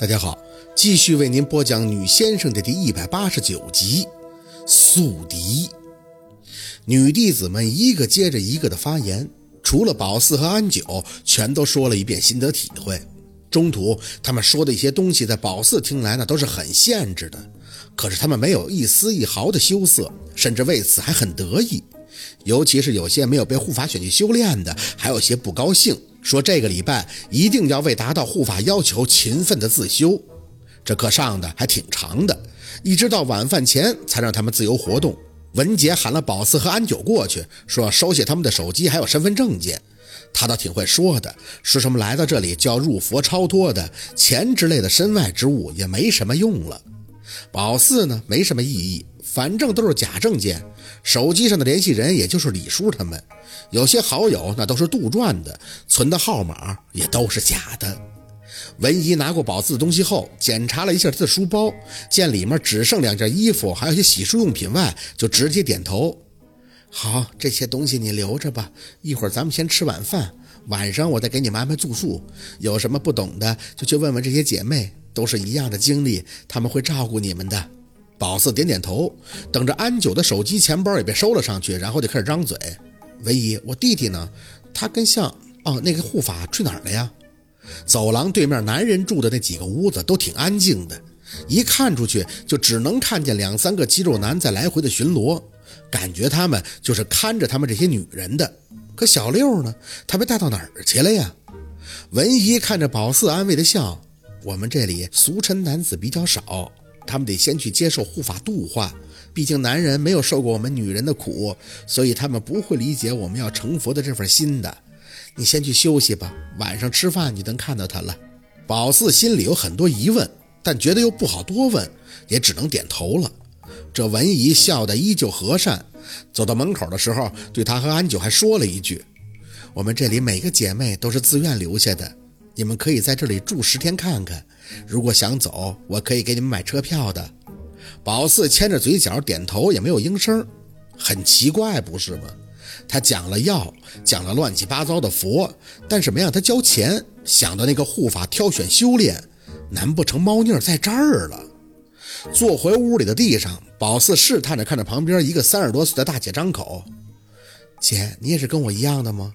大家好，继续为您播讲《女先生》的第一百八十九集。宿敌，女弟子们一个接着一个的发言，除了宝四和安九，全都说了一遍心得体会。中途他们说的一些东西，在宝四听来呢，都是很限制的。可是他们没有一丝一毫的羞涩，甚至为此还很得意。尤其是有些没有被护法选去修炼的，还有些不高兴。说这个礼拜一定要为达到护法要求勤奋的自修，这课上的还挺长的，一直到晚饭前才让他们自由活动。文杰喊了宝四和安九过去，说要收下他们的手机还有身份证件。他倒挺会说的，说什么来到这里就要入佛超脱的，钱之类的身外之物也没什么用了。宝四呢，没什么意义。反正都是假证件，手机上的联系人也就是李叔他们，有些好友那都是杜撰的，存的号码也都是假的。文姨拿过宝四的东西后，检查了一下他的书包，见里面只剩两件衣服，还有些洗漱用品外，就直接点头：“好，这些东西你留着吧，一会儿咱们先吃晚饭，晚上我再给你们安排住宿。有什么不懂的，就去问问这些姐妹，都是一样的经历，他们会照顾你们的。”宝四点点头，等着安九的手机、钱包也被收了上去，然后就开始张嘴：“唯一，我弟弟呢？他跟像……哦，那个护法去哪儿了呀？”走廊对面男人住的那几个屋子都挺安静的，一看出去就只能看见两三个肌肉男在来回的巡逻，感觉他们就是看着他们这些女人的。可小六呢？他被带到哪儿去了呀？文一看着宝四，安慰的笑：“我们这里俗尘男子比较少。”他们得先去接受护法度化，毕竟男人没有受过我们女人的苦，所以他们不会理解我们要成佛的这份心的。你先去休息吧，晚上吃饭你能看到他了。宝四心里有很多疑问，但觉得又不好多问，也只能点头了。这文姨笑得依旧和善，走到门口的时候，对他和安九还说了一句：“我们这里每个姐妹都是自愿留下的。”你们可以在这里住十天看看，如果想走，我可以给你们买车票的。宝四牵着嘴角点头，也没有应声。很奇怪，不是吗？他讲了药，讲了乱七八糟的佛，但是没让他交钱。想到那个护法挑选修炼，难不成猫腻在这儿了？坐回屋里的地上，宝四试探着看着旁边一个三十多岁的大姐张口：“姐，你也是跟我一样的吗？”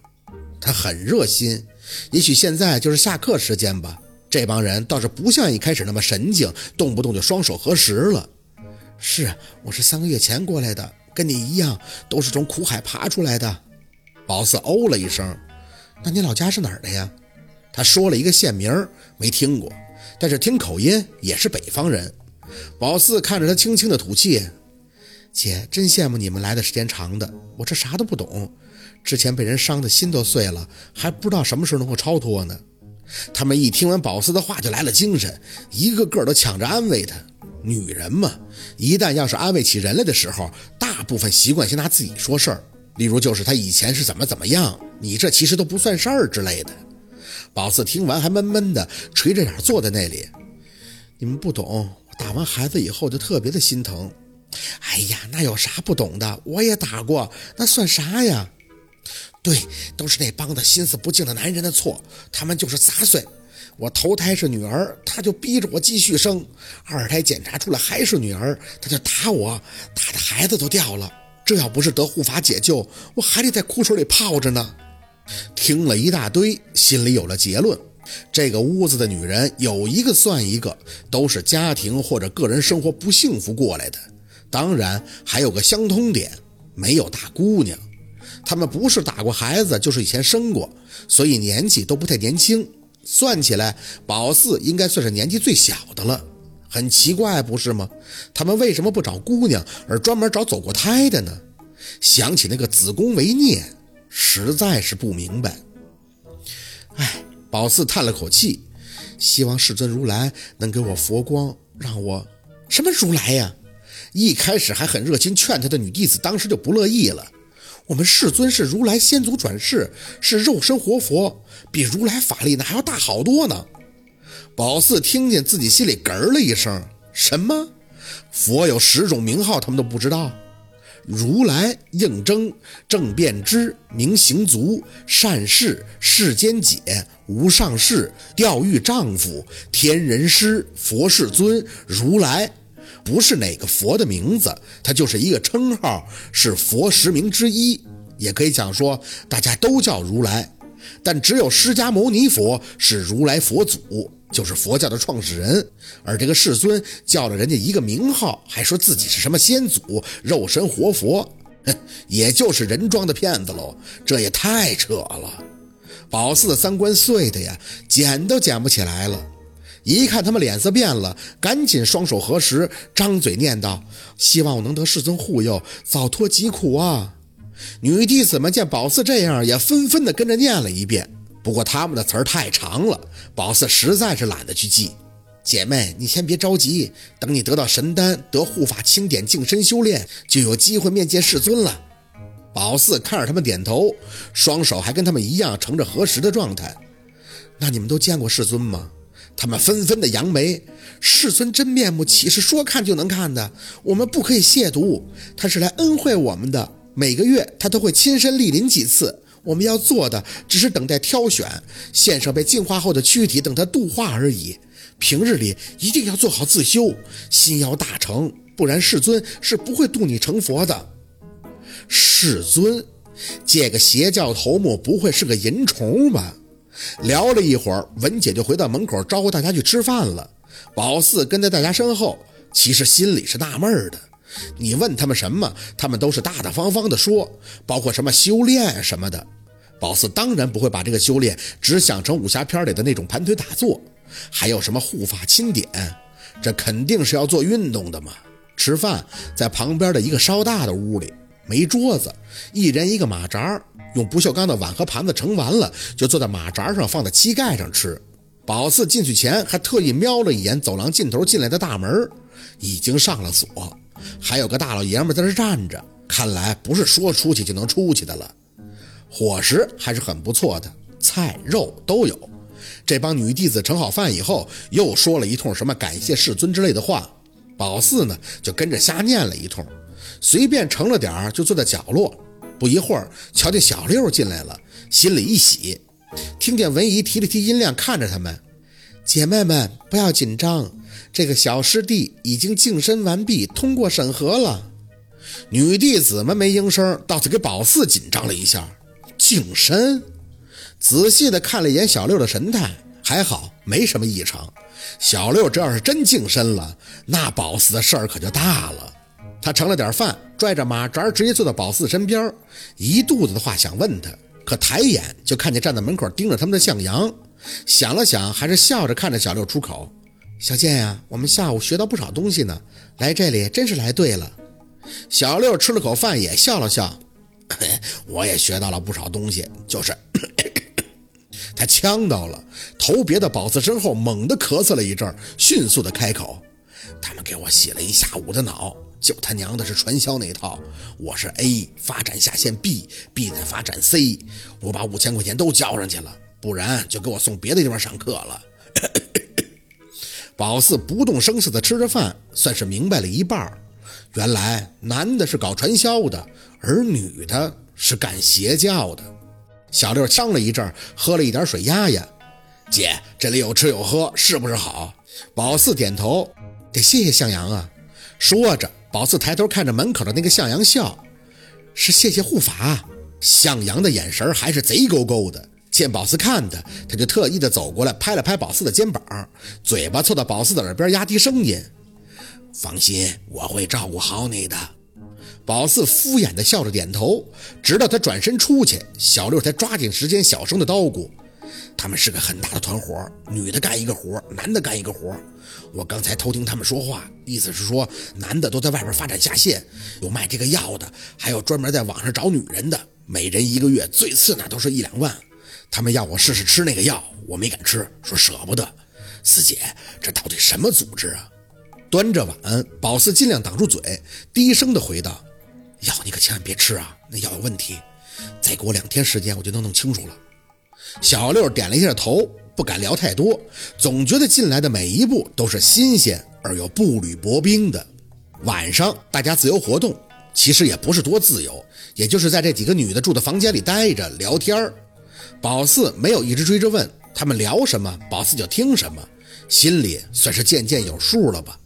他很热心。也许现在就是下课时间吧。这帮人倒是不像一开始那么神经，动不动就双手合十了。是，我是三个月前过来的，跟你一样，都是从苦海爬出来的。宝四哦了一声。那你老家是哪儿的呀？他说了一个县名，没听过，但是听口音也是北方人。宝四看着他轻轻的吐气。姐，真羡慕你们来的时间长的，我这啥都不懂。之前被人伤的心都碎了，还不知道什么时候能够超脱呢。他们一听完宝四的话就来了精神，一个个都抢着安慰他。女人嘛，一旦要是安慰起人来的时候，大部分习惯先拿自己说事儿，例如就是他以前是怎么怎么样，你这其实都不算事儿之类的。宝四听完还闷闷的，垂着眼坐在那里。你们不懂，打完孩子以后就特别的心疼。哎呀，那有啥不懂的？我也打过，那算啥呀？对，都是那帮子心思不静的男人的错，他们就是杂碎。我头胎是女儿，他就逼着我继续生；二胎检查出来还是女儿，他就打我，打的孩子都掉了。这要不是得护法解救，我还得在苦水里泡着呢。听了一大堆，心里有了结论：这个屋子的女人有一个算一个，都是家庭或者个人生活不幸福过来的。当然，还有个相通点，没有大姑娘。他们不是打过孩子，就是以前生过，所以年纪都不太年轻。算起来，宝四应该算是年纪最小的了。很奇怪，不是吗？他们为什么不找姑娘，而专门找走过胎的呢？想起那个子宫为孽，实在是不明白。哎，宝四叹了口气，希望世尊如来能给我佛光，让我什么如来呀？一开始还很热心劝他的女弟子，当时就不乐意了。我们世尊是如来先祖转世，是肉身活佛，比如来法力那还要大好多呢。宝四听见自己心里咯了一声：什么？佛有十种名号，他们都不知道？如来应征正遍知明行足善事世间解无上士调御丈夫天人师佛世尊如来，不是哪个佛的名字，它就是一个称号，是佛十名之一，也可以讲说大家都叫如来，但只有释迦牟尼佛是如来佛祖。就是佛教的创始人，而这个世尊叫了人家一个名号，还说自己是什么先祖、肉身活佛，哼 也就是人装的骗子喽。这也太扯了！宝四的三观碎的呀，捡都捡不起来了。一看他们脸色变了，赶紧双手合十，张嘴念道：“希望我能得世尊护佑，早脱疾苦啊！”女弟子们见宝四这样，也纷纷的跟着念了一遍。不过他们的词儿太长了，宝四实在是懒得去记。姐妹，你先别着急，等你得到神丹，得护法清点，净身修炼，就有机会面见世尊了。宝四看着他们点头，双手还跟他们一样呈着合十的状态。那你们都见过世尊吗？他们纷纷的扬眉。世尊真面目岂是说看就能看的？我们不可以亵渎，他是来恩惠我们的。每个月他都会亲身莅临几次。我们要做的只是等待挑选，献上被净化后的躯体，等他度化而已。平日里一定要做好自修，心要大成，不然世尊是不会度你成佛的。世尊，这个邪教头目不会是个淫虫吧？聊了一会儿，文姐就回到门口招呼大家去吃饭了。宝四跟在大家身后，其实心里是纳闷的。你问他们什么，他们都是大大方方的说，包括什么修炼什么的。宝四当然不会把这个修炼只想成武侠片里的那种盘腿打坐，还有什么护法钦点，这肯定是要做运动的嘛。吃饭在旁边的一个稍大的屋里，没桌子，一人一个马扎儿，用不锈钢的碗和盘子盛完了，就坐在马扎上放在膝盖上吃。宝四进去前还特意瞄了一眼走廊尽头进来的大门，已经上了锁。还有个大老爷们在那站着，看来不是说出去就能出去的了。伙食还是很不错的，菜肉都有。这帮女弟子盛好饭以后，又说了一通什么感谢世尊之类的话。宝四呢，就跟着瞎念了一通，随便盛了点儿，就坐在角落。不一会儿，瞧见小六进来了，心里一喜。听见文姨提了提音量，看着他们，姐妹们不要紧张。这个小师弟已经净身完毕，通过审核了。女弟子们没应声，倒是给宝四紧张了一下。净身，仔细的看了一眼小六的神态，还好没什么异常。小六这要是真净身了，那宝四的事儿可就大了。他盛了点饭，拽着马扎直接坐到宝四身边，一肚子的话想问他，可抬眼就看见站在门口盯着他们的向阳，想了想，还是笑着看着小六出口。小健呀，我们下午学到不少东西呢，来这里真是来对了。小六吃了口饭，也笑了笑。我也学到了不少东西，就是 他呛到了，头别到宝四身后，猛地咳嗽了一阵，迅速的开口：“他们给我洗了一下午的脑，就他娘的是传销那一套。我是 A 发展下线 B，B 再发展 C，我把五千块钱都交上去了，不然就给我送别的地方上课了。”宝四不动声色地吃着饭，算是明白了一半。原来男的是搞传销的，而女的是干邪教的。小六呛了一阵，喝了一点水压压。姐，这里有吃有喝，是不是好？宝四点头，得谢谢向阳啊。说着，宝四抬头看着门口的那个向阳笑，是谢谢护法。向阳的眼神还是贼勾勾的。见宝四看他，他就特意的走过来，拍了拍宝四的肩膀，嘴巴凑到宝四的耳边，压低声音：“放心，我会照顾好你的。”宝四敷衍的笑着点头，直到他转身出去，小六才抓紧时间小声的叨咕：“他们是个很大的团伙，女的干一个活，男的干一个活。我刚才偷听他们说话，意思是说，男的都在外边发展下线，有卖这个药的，还有专门在网上找女人的，每人一个月最次那都是一两万。”他们要我试试吃那个药，我没敢吃，说舍不得。四姐，这到底什么组织啊？端着碗，宝四尽量挡住嘴，低声的回道：“药你可千万别吃啊，那药有问题。再给我两天时间，我就能弄清楚了。”小六点了一下头，不敢聊太多，总觉得进来的每一步都是新鲜而又步履薄冰的。晚上大家自由活动，其实也不是多自由，也就是在这几个女的住的房间里待着聊天儿。宝四没有一直追着问他们聊什么，宝四就听什么，心里算是渐渐有数了吧。